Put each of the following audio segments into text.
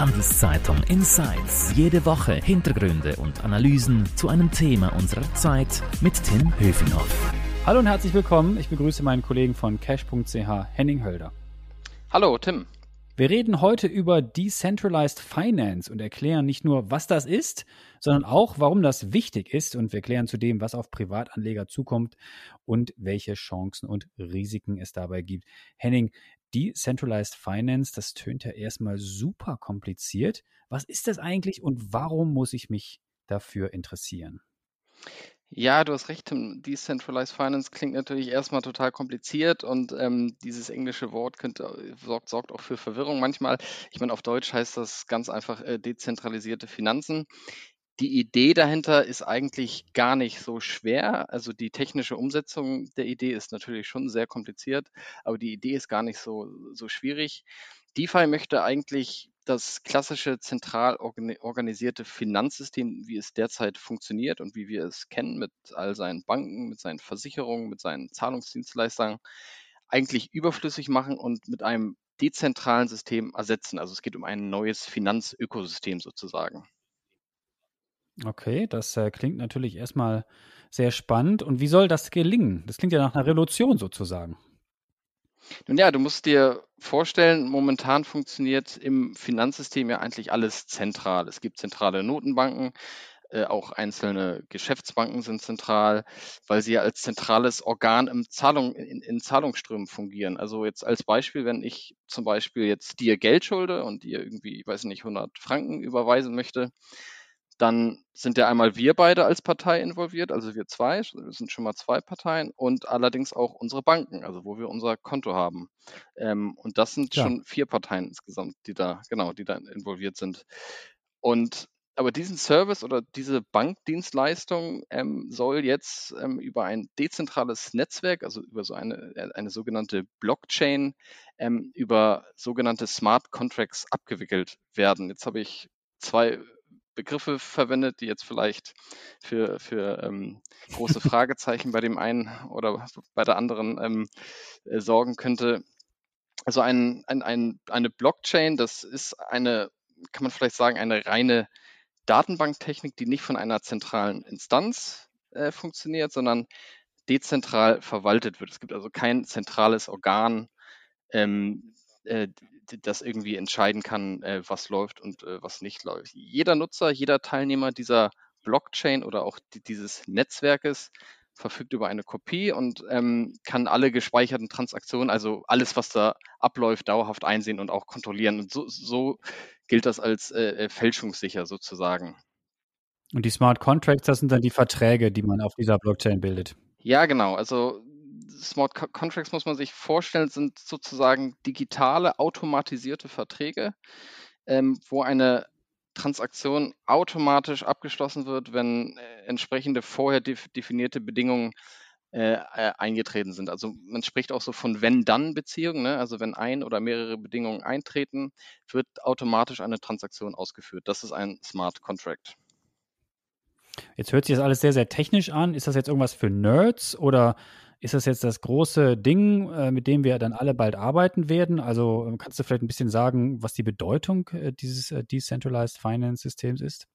Handelszeitung Insights. Jede Woche Hintergründe und Analysen zu einem Thema unserer Zeit mit Tim Höfinghoff. Hallo und herzlich willkommen. Ich begrüße meinen Kollegen von cash.ch, Henning Hölder. Hallo, Tim. Wir reden heute über Decentralized Finance und erklären nicht nur, was das ist, sondern auch, warum das wichtig ist. Und wir erklären zudem, was auf Privatanleger zukommt und welche Chancen und Risiken es dabei gibt. Henning, Decentralized Finance, das tönt ja erstmal super kompliziert. Was ist das eigentlich und warum muss ich mich dafür interessieren? Ja, du hast recht, Decentralized Finance klingt natürlich erstmal total kompliziert und ähm, dieses englische Wort könnte, sorgt, sorgt auch für Verwirrung manchmal. Ich meine, auf Deutsch heißt das ganz einfach äh, dezentralisierte Finanzen. Die Idee dahinter ist eigentlich gar nicht so schwer. Also die technische Umsetzung der Idee ist natürlich schon sehr kompliziert, aber die Idee ist gar nicht so, so schwierig. DeFi möchte eigentlich das klassische zentral organisierte Finanzsystem, wie es derzeit funktioniert und wie wir es kennen, mit all seinen Banken, mit seinen Versicherungen, mit seinen Zahlungsdienstleistern, eigentlich überflüssig machen und mit einem dezentralen System ersetzen. Also es geht um ein neues Finanzökosystem sozusagen. Okay, das äh, klingt natürlich erstmal sehr spannend. Und wie soll das gelingen? Das klingt ja nach einer Revolution sozusagen. Nun ja, du musst dir vorstellen, momentan funktioniert im Finanzsystem ja eigentlich alles zentral. Es gibt zentrale Notenbanken, äh, auch einzelne Geschäftsbanken sind zentral, weil sie ja als zentrales Organ im Zahlung, in, in Zahlungsströmen fungieren. Also jetzt als Beispiel, wenn ich zum Beispiel jetzt dir Geld schulde und dir irgendwie, ich weiß nicht, 100 Franken überweisen möchte, dann sind ja einmal wir beide als Partei involviert, also wir zwei, wir sind schon mal zwei Parteien und allerdings auch unsere Banken, also wo wir unser Konto haben. Ähm, und das sind ja. schon vier Parteien insgesamt, die da, genau, die da involviert sind. Und aber diesen Service oder diese Bankdienstleistung ähm, soll jetzt ähm, über ein dezentrales Netzwerk, also über so eine, äh, eine sogenannte Blockchain, ähm, über sogenannte Smart Contracts abgewickelt werden. Jetzt habe ich zwei Begriffe verwendet, die jetzt vielleicht für, für ähm, große Fragezeichen bei dem einen oder bei der anderen ähm, äh, sorgen könnte. Also ein, ein, ein, eine Blockchain, das ist eine, kann man vielleicht sagen, eine reine Datenbanktechnik, die nicht von einer zentralen Instanz äh, funktioniert, sondern dezentral verwaltet wird. Es gibt also kein zentrales Organ, ähm, äh, das irgendwie entscheiden kann, äh, was läuft und äh, was nicht läuft. Jeder Nutzer, jeder Teilnehmer dieser Blockchain oder auch dieses Netzwerkes verfügt über eine Kopie und ähm, kann alle gespeicherten Transaktionen, also alles, was da abläuft, dauerhaft einsehen und auch kontrollieren. Und so, so gilt das als äh, fälschungssicher sozusagen. Und die Smart Contracts, das sind dann die Verträge, die man auf dieser Blockchain bildet. Ja, genau. Also Smart Contracts muss man sich vorstellen, sind sozusagen digitale, automatisierte Verträge, ähm, wo eine Transaktion automatisch abgeschlossen wird, wenn äh, entsprechende vorher def definierte Bedingungen äh, äh, eingetreten sind. Also man spricht auch so von Wenn-Dann-Beziehungen. Ne? Also wenn ein oder mehrere Bedingungen eintreten, wird automatisch eine Transaktion ausgeführt. Das ist ein Smart Contract. Jetzt hört sich das alles sehr, sehr technisch an. Ist das jetzt irgendwas für Nerds oder ist das jetzt das große Ding, äh, mit dem wir dann alle bald arbeiten werden? Also ähm, kannst du vielleicht ein bisschen sagen, was die Bedeutung äh, dieses äh, Decentralized Finance Systems ist?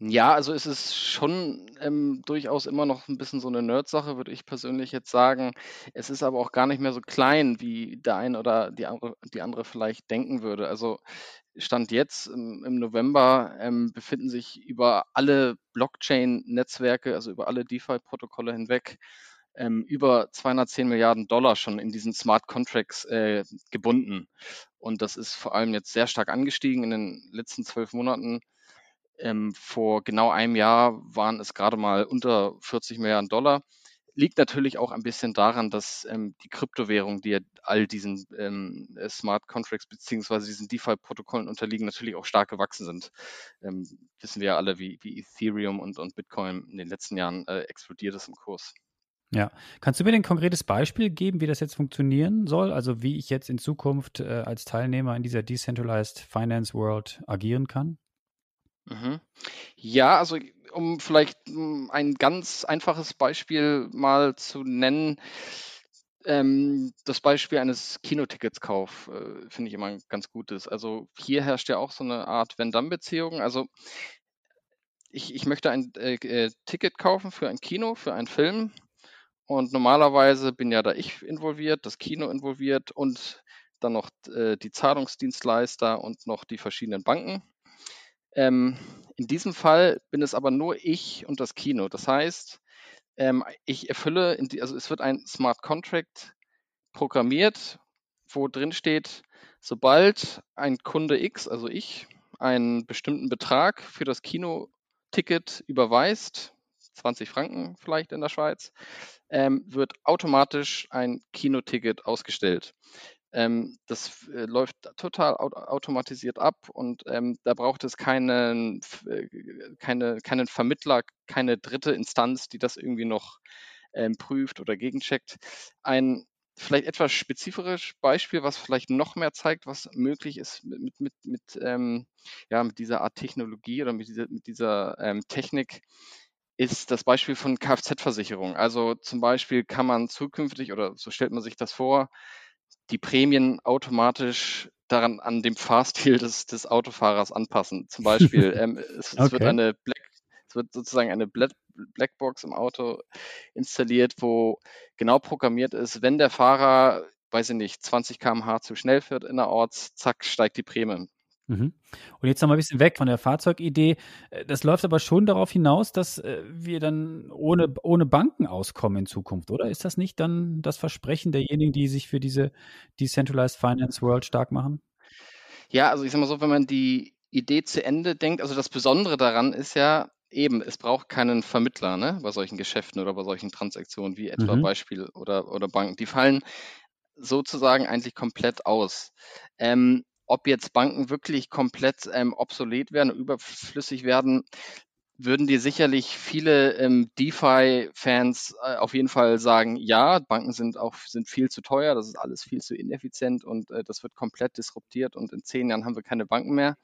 Ja, also es ist schon ähm, durchaus immer noch ein bisschen so eine Nerd-Sache, würde ich persönlich jetzt sagen. Es ist aber auch gar nicht mehr so klein, wie der eine oder die andere, die andere vielleicht denken würde. Also Stand jetzt im, im November ähm, befinden sich über alle Blockchain-Netzwerke, also über alle DeFi-Protokolle hinweg, ähm, über 210 Milliarden Dollar schon in diesen Smart Contracts äh, gebunden. Und das ist vor allem jetzt sehr stark angestiegen in den letzten zwölf Monaten. Ähm, vor genau einem Jahr waren es gerade mal unter 40 Milliarden Dollar. Liegt natürlich auch ein bisschen daran, dass ähm, die Kryptowährungen, die all diesen ähm, Smart Contracts beziehungsweise diesen DeFi-Protokollen unterliegen, natürlich auch stark gewachsen sind. Ähm, wissen wir ja alle, wie, wie Ethereum und, und Bitcoin in den letzten Jahren äh, explodiert ist im Kurs. Ja. Kannst du mir ein konkretes Beispiel geben, wie das jetzt funktionieren soll? Also wie ich jetzt in Zukunft äh, als Teilnehmer in dieser Decentralized Finance World agieren kann? Mhm. Ja, also um vielleicht hm, ein ganz einfaches Beispiel mal zu nennen. ähm, das Beispiel eines Kinotickets-Kauf äh, finde ich immer ein ganz gutes. Also hier herrscht ja auch so eine Art Wenn-Dann-Beziehung. Also ich, ich möchte ein äh, äh, Ticket kaufen für ein Kino, für einen Film. Und normalerweise bin ja da ich involviert, das Kino involviert und dann noch äh, die Zahlungsdienstleister und noch die verschiedenen Banken. Ähm, in diesem Fall bin es aber nur ich und das Kino. Das heißt, ähm, ich erfülle, die, also es wird ein Smart Contract programmiert, wo drin steht, sobald ein Kunde X, also ich, einen bestimmten Betrag für das Kinoticket überweist, 20 Franken vielleicht in der Schweiz, ähm, wird automatisch ein Kinoticket ausgestellt. Ähm, das äh, läuft total automatisiert ab und ähm, da braucht es keinen, äh, keine, keinen Vermittler, keine dritte Instanz, die das irgendwie noch ähm, prüft oder gegencheckt. Ein vielleicht etwas spezifisches Beispiel, was vielleicht noch mehr zeigt, was möglich ist mit, mit, mit, ähm, ja, mit dieser Art Technologie oder mit dieser, mit dieser ähm, Technik, ist das Beispiel von Kfz-Versicherung. Also zum Beispiel kann man zukünftig, oder so stellt man sich das vor, die Prämien automatisch daran an dem Fahrstil des, des Autofahrers anpassen. Zum Beispiel, ähm, es, okay. es, wird eine Black, es wird sozusagen eine Blackbox im Auto installiert, wo genau programmiert ist, wenn der Fahrer, weiß ich nicht, 20 km/h zu schnell fährt innerorts, zack, steigt die Prämie. Mhm. Und jetzt nochmal ein bisschen weg von der Fahrzeugidee. Äh, das läuft aber schon darauf hinaus, dass äh, wir dann ohne, ohne Banken auskommen in Zukunft, oder? Ist das nicht dann das Versprechen derjenigen, die sich für diese Decentralized Finance World stark machen? Ja, also ich sag mal so, wenn man die Idee zu Ende denkt, also das Besondere daran ist ja eben, es braucht keinen Vermittler ne, bei solchen Geschäften oder bei solchen Transaktionen wie etwa mhm. Beispiel oder, oder Banken. Die fallen sozusagen eigentlich komplett aus. Ähm, ob jetzt Banken wirklich komplett ähm, obsolet werden, überflüssig werden, würden dir sicherlich viele ähm, DeFi-Fans äh, auf jeden Fall sagen, ja, Banken sind auch sind viel zu teuer, das ist alles viel zu ineffizient und äh, das wird komplett disruptiert und in zehn Jahren haben wir keine Banken mehr.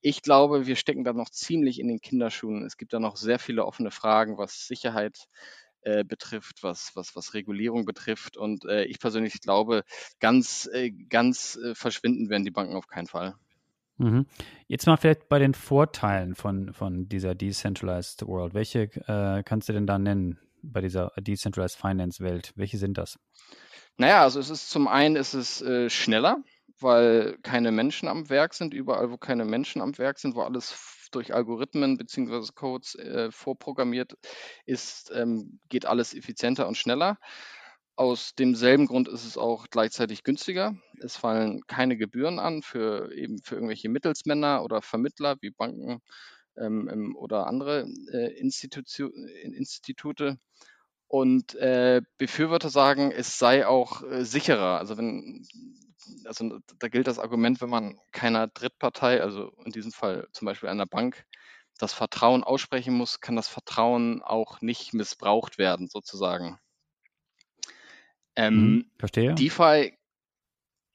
Ich glaube, wir stecken da noch ziemlich in den Kinderschuhen. Es gibt da noch sehr viele offene Fragen, was Sicherheit äh, betrifft, was, was, was Regulierung betrifft. Und äh, ich persönlich glaube, ganz, äh, ganz äh, verschwinden werden die Banken auf keinen Fall. Mhm. Jetzt mal vielleicht bei den Vorteilen von, von dieser Decentralized World. Welche äh, kannst du denn da nennen bei dieser Decentralized Finance Welt? Welche sind das? Naja, also es ist zum einen ist es schneller, weil keine Menschen am Werk sind. Überall, wo keine Menschen am Werk sind, wo alles durch Algorithmen bzw. Codes äh, vorprogrammiert ist, ähm, geht alles effizienter und schneller. Aus demselben Grund ist es auch gleichzeitig günstiger. Es fallen keine Gebühren an für eben für irgendwelche Mittelsmänner oder Vermittler wie Banken ähm oder andere äh, Institu Institute. Und äh, Befürworter sagen, es sei auch äh, sicherer. Also wenn also da gilt das Argument, wenn man keiner Drittpartei, also in diesem Fall zum Beispiel einer Bank, das Vertrauen aussprechen muss, kann das Vertrauen auch nicht missbraucht werden, sozusagen. Ähm, mhm, verstehe. DeFi,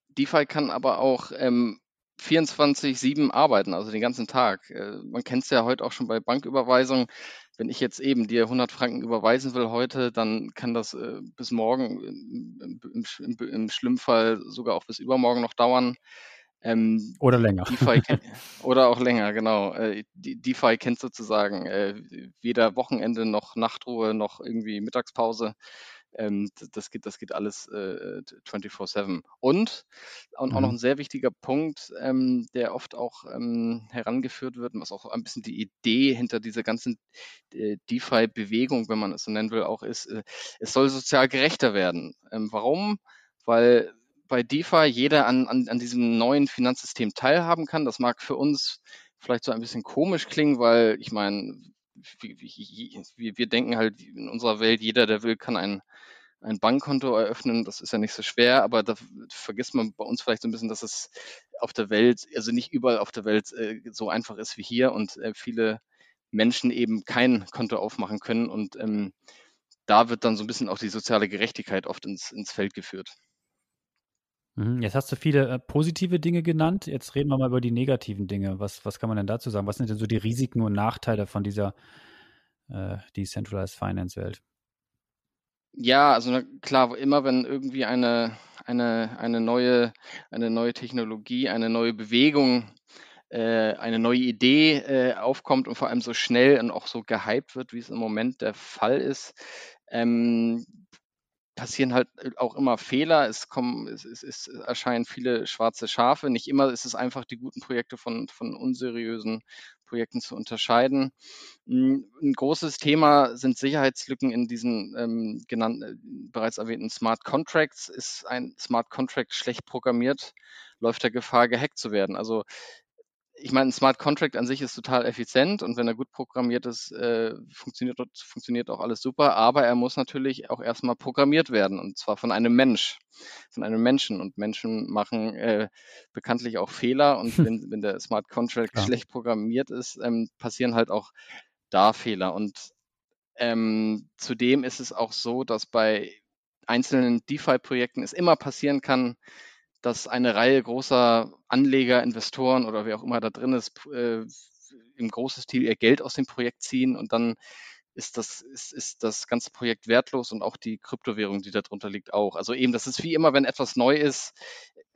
DeFi kann aber auch ähm, 24-7 arbeiten, also den ganzen Tag. Äh, man kennt es ja heute auch schon bei Banküberweisungen. Wenn ich jetzt eben dir 100 Franken überweisen will heute, dann kann das äh, bis morgen, im, im, im, im schlimmen Fall sogar auch bis übermorgen noch dauern. Ähm, oder länger. DeFi oder auch länger, genau. Äh, DeFi kennt sozusagen äh, weder Wochenende noch Nachtruhe noch irgendwie Mittagspause. Ähm, das, geht, das geht alles äh, 24-7. Und, und mhm. auch noch mhm. ein sehr wichtiger Punkt, ähm, der oft auch ähm, herangeführt wird, und was auch ein bisschen die Idee hinter dieser ganzen äh, DeFi-Bewegung, wenn man es so nennen will, auch ist, äh, es soll sozial gerechter werden. Ähm, warum? Weil bei DeFi jeder an, an, an diesem neuen Finanzsystem teilhaben kann. Das mag für uns vielleicht so ein bisschen komisch klingen, weil ich meine, wir, wir denken halt in unserer Welt, jeder, der will, kann ein, ein Bankkonto eröffnen. Das ist ja nicht so schwer, aber da vergisst man bei uns vielleicht so ein bisschen, dass es auf der Welt, also nicht überall auf der Welt äh, so einfach ist wie hier und äh, viele Menschen eben kein Konto aufmachen können. Und ähm, da wird dann so ein bisschen auch die soziale Gerechtigkeit oft ins, ins Feld geführt. Mhm, jetzt hast du viele äh, positive Dinge genannt. Jetzt reden wir mal über die negativen Dinge. Was, was kann man denn dazu sagen? Was sind denn so die Risiken und Nachteile von dieser äh, Decentralized Finance Welt? Ja, also klar, immer wenn irgendwie eine eine eine neue eine neue Technologie, eine neue Bewegung, äh, eine neue Idee, äh, aufkommt und vor allem so schnell und auch so gehypt wird, wie es im Moment der Fall ist, ähm, passieren halt äh, auch immer Fehler. Es kommen es es es erscheinen viele schwarze Schafe. Nicht immer ist es einfach, die guten Projekte von von unseriösen Projekten zu unterscheiden. Hm, 'n großes Thema sind Sicherheitslücken in diesen, ähm, genannten äh, bereits erwähnten Smart Contracts. Ist ein Smart Contract schlecht programmiert, läuft er Gefahr, gehackt zu werden. Also, ich meine, 'n Smart Contract an sich ist total effizient und wenn er gut programmiert ist, äh, funktioniert funktioniert auch alles super, aber er muss natürlich auch erst mal programmiert werden und zwar von einem Mensch von einem Menschen und Menschen machen, äh, bekanntlich auch Fehler und wenn wenn der Smart Contract Klar. schlecht programmiert ist, ähm, passieren halt auch da Fehler und, ähm, zudem ist es auch so, dass bei einzelnen DeFi-Projekten es immer passieren kann, dass eine Reihe großer Anleger, Investoren oder wer auch immer da drin ist, äh, im großen Stil ihr Geld aus dem Projekt ziehen und dann ist das ist ist das ganze Projekt wertlos und auch die Kryptowährung, die da drunter liegt, auch. Also eben, das ist wie immer, wenn etwas neu ist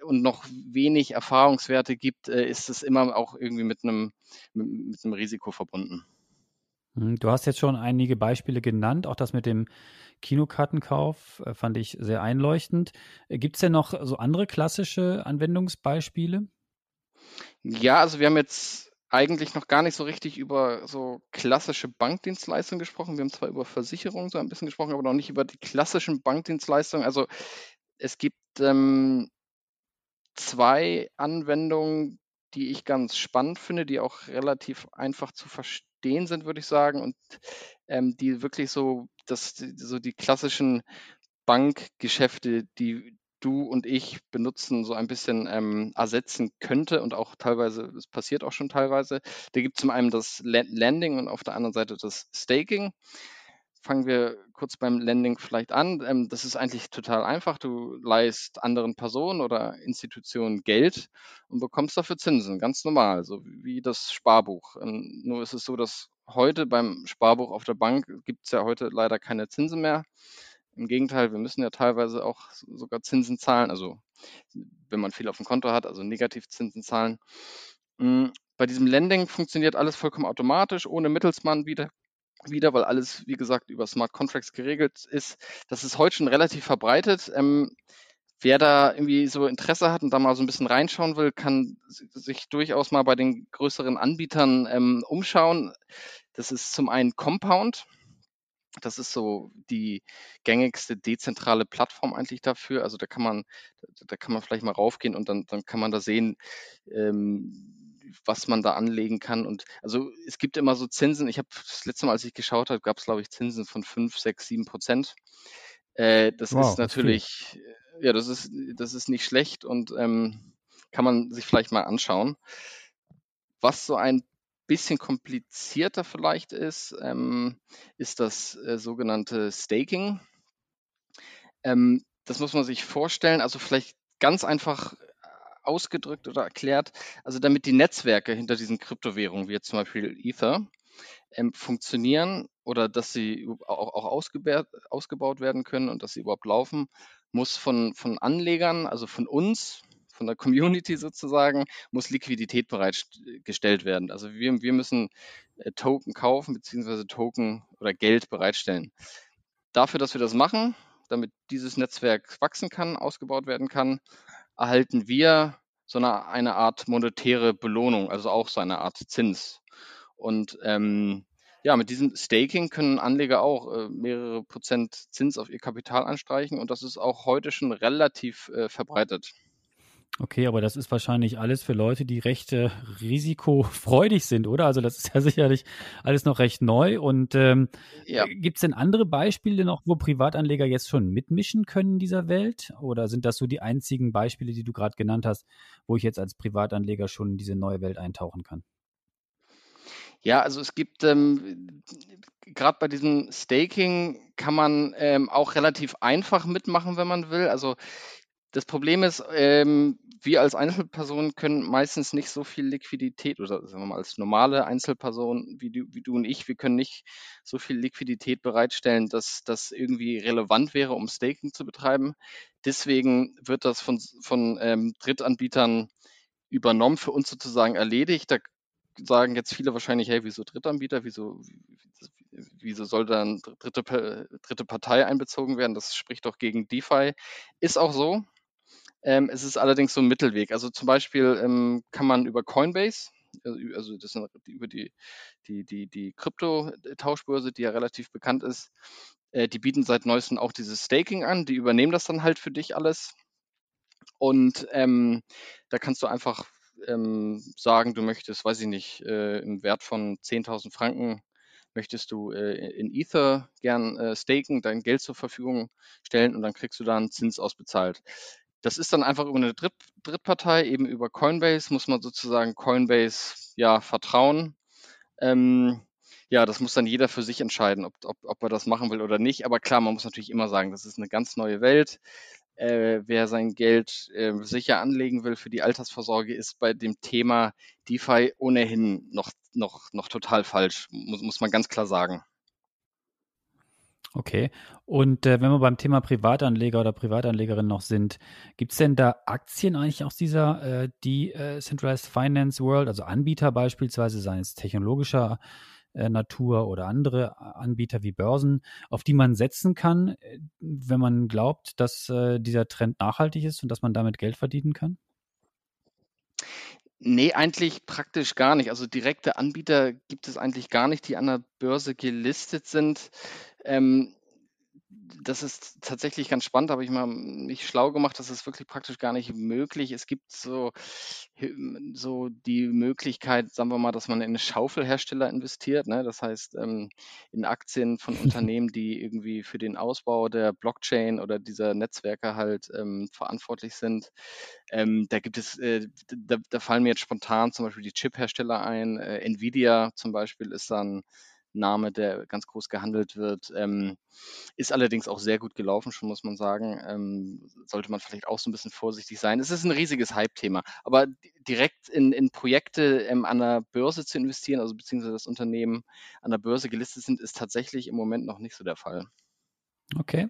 und noch wenig Erfahrungswerte gibt, äh, ist es immer auch irgendwie mit einem mit mit 'nem Risiko verbunden. Mhm, du hast jetzt schon einige Beispiele genannt, auch das mit dem Kinokartenkauf, äh, fand ich sehr einleuchtend. Äh, gibt's denn noch so andere klassische Anwendungsbeispiele? Ja, also wir haben jetzt eigentlich noch gar nicht so richtig über so klassische Bankdienstleistungen gesprochen. Wir haben zwar über Versicherungen so ein bisschen gesprochen, aber noch nicht über die klassischen Bankdienstleistungen. Also, es gibt, ähm 2 Anwendungen, die ich ganz spannend finde, die auch relativ einfach zu verstehen sind, würde ich sagen und, ähm, die wirklich so das so die klassischen Bankgeschäfte, die du und ich benutzen, so ein bisschen, ähm, ersetzen könnte und auch teilweise es passiert auch schon teilweise. Da gibt's zum einen das Len Lending und auf der anderen Seite das Staking. Fangen wir kurz beim Lending vielleicht an. Ähm, das ist eigentlich total einfach. Du leihst anderen Personen oder Institutionen Geld und bekommst dafür Zinsen, ganz normal, so wie das Sparbuch. Ähm, nur ist es so, dass heute beim Sparbuch auf der Bank gibt's ja heute leider keine Zinsen mehr. Im Gegenteil, wir müssen ja teilweise auch sogar Zinsen zahlen, also wenn man viel auf dem Konto hat, also Negativzinsen zahlen. Hm, bei diesem Lending funktioniert alles vollkommen automatisch, ohne Mittelsmann wieder wieder, weil alles, wie gesagt, über Smart Contracts geregelt ist. Das ist heute schon relativ verbreitet. Ähm, wer da irgendwie so Interesse hat und da mal so ein bisschen reinschauen will, kann si sich durchaus mal bei den größeren Anbietern, ähm, umschauen. Das ist zum einen Compound. Das ist so die gängigste dezentrale Plattform eigentlich dafür. Also, da kann man da kann man vielleicht mal raufgehen und dann dann kann man da sehen, ähm, was man da anlegen kann. Und also, es gibt immer so Zinsen. Ich habe das letzte Mal, als ich geschaut habe, gab's, glaube ich, Zinsen von 5, 6, 7 Äh, das ist Wow, ist natürlich ja, das ist das ist nicht schlecht und, ähm, kann man sich vielleicht mal anschauen. Was so ein bisschen komplizierter vielleicht ist, ähm, ist das, äh, sogenannte Staking. Ähm, das muss man sich vorstellen, also vielleicht ganz einfach ausgedrückt oder erklärt, also damit die Netzwerke hinter diesen Kryptowährungen, wie jetzt zum Beispiel Ether, ähm, funktionieren oder dass sie auch, auch ausgebaut werden können und dass sie überhaupt laufen, muss von, von Anlegern, also von uns, von der Community sozusagen, muss Liquidität bereitgestellt werden. Also wir, wir müssen äh, Token kaufen beziehungsweise Token oder Geld bereitstellen. Dafür, dass wir das machen, damit dieses Netzwerk wachsen kann, ausgebaut werden kann, erhalten wir so eine, eine Art monetäre Belohnung, also auch so eine Art Zins. Und ähm, ja, mit diesem Staking können Anleger auch äh, mehrere Prozent Zins auf ihr Kapital anstreichen und das ist auch heute schon relativ äh, verbreitet. Okay, aber das ist wahrscheinlich alles für Leute, die recht äh, risikofreudig sind, oder? Also das ist ja sicherlich alles noch recht neu. Und ähm, Ja, gibt es denn andere Beispiele noch, wo Privatanleger jetzt schon mitmischen können in dieser Welt? Oder sind das so die einzigen Beispiele, die du gerade genannt hast, wo ich jetzt als Privatanleger schon in diese neue Welt eintauchen kann? ja, also es gibt ähm, gerade bei diesem Staking kann man ähm, auch relativ einfach mitmachen, wenn man will. Also das Problem ist, ähm, wir als Einzelperson können meistens nicht so viel Liquidität oder sagen wir mal als normale Einzelperson wie du, wie du und ich, wir können nicht so viel Liquidität bereitstellen, dass das irgendwie relevant wäre, um Staking zu betreiben. Deswegen wird das von, von ähm, Drittanbietern übernommen, für uns sozusagen erledigt. Da sagen jetzt viele wahrscheinlich, hey, wieso Drittanbieter, wieso, wieso soll dann dritte, dritte Partei einbezogen werden? Das spricht doch gegen DeFi. Ist auch so. Ähm, es ist allerdings so ein Mittelweg. Also zum Beispiel ähm, kann man über Coinbase, also, also das sind über die, die, die, die Krypto-Tauschbörse, die ja relativ bekannt ist, äh, die bieten seit neuestem auch dieses Staking an. Die übernehmen das dann halt für dich alles. Und ähm, da kannst du einfach ähm, sagen, du möchtest, weiß ich nicht, äh, im Wert von 10.000 Franken möchtest du äh, in Ether gern äh, staken, dein Geld zur Verfügung stellen und dann kriegst du da einen Zins ausbezahlt. Das ist dann einfach über eine Dritt Drittpartei, eben über Coinbase, muss man sozusagen Coinbase ja vertrauen. Ähm, ja, das muss dann jeder für sich entscheiden, ob, ob, ob er das machen will oder nicht. Aber klar, man muss natürlich immer sagen, das ist eine ganz neue Welt. Äh, wer sein Geld äh, sicher anlegen will für die Altersvorsorge, ist bei dem Thema DeFi ohnehin noch, noch, noch total falsch, muss, muss man ganz klar sagen. Okay. Und äh, wenn wir beim Thema Privatanleger oder Privatanlegerin noch sind, gibt es denn da Aktien eigentlich aus dieser äh, Decentralized Finance World, also Anbieter beispielsweise, seien es technologischer äh, Natur oder andere Anbieter wie Börsen, auf die man setzen kann, äh, wenn man glaubt, dass äh, dieser Trend nachhaltig ist und dass man damit Geld verdienen kann? Nee, eigentlich praktisch gar nicht. Also direkte Anbieter gibt es eigentlich gar nicht, die an der Börse gelistet sind. Ähm, das ist tatsächlich ganz spannend, habe ich mal mich schlau gemacht, das ist wirklich praktisch gar nicht möglich. Es gibt so, so die Möglichkeit, sagen wir mal, dass man in eine Schaufelhersteller investiert. Ne? Das heißt, ähm, in Aktien von Unternehmen, die irgendwie für den Ausbau der Blockchain oder dieser Netzwerke halt ähm, verantwortlich sind. Ähm, da gibt es, äh, da, da, fallen mir jetzt spontan zum Beispiel die Chip-Hersteller ein. Äh, Nvidia zum Beispiel ist dann Name, der ganz groß gehandelt wird. Ähm, ist allerdings auch sehr gut gelaufen, schon muss man sagen. Ähm, sollte man vielleicht auch so ein bisschen vorsichtig sein. Es ist ein riesiges Hype-Thema. Aber direkt in, in Projekte ähm, an der Börse zu investieren, also beziehungsweise das Unternehmen an der Börse gelistet sind, ist tatsächlich im Moment noch nicht so der Fall. Okay.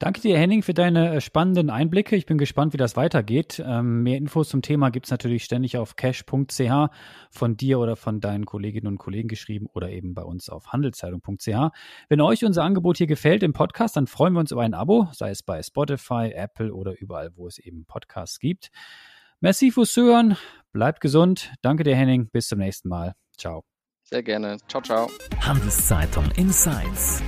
Danke dir, Henning, für deine äh, spannenden Einblicke. Ich bin gespannt, wie das weitergeht. Ähm, mehr Infos zum Thema gibt es natürlich ständig auf cash.ch von dir oder von deinen Kolleginnen und Kollegen geschrieben oder eben bei uns auf handelszeitung.ch. Wenn euch unser Angebot hier gefällt im Podcast, dann freuen wir uns über ein Abo, sei es bei Spotify, Apple oder überall, wo es eben Podcasts gibt. Merci fürs Zuhören. Bleibt gesund. Danke dir, Henning. Bis zum nächsten Mal. Ciao. Sehr gerne. Ciao, ciao. Handelszeitung Insights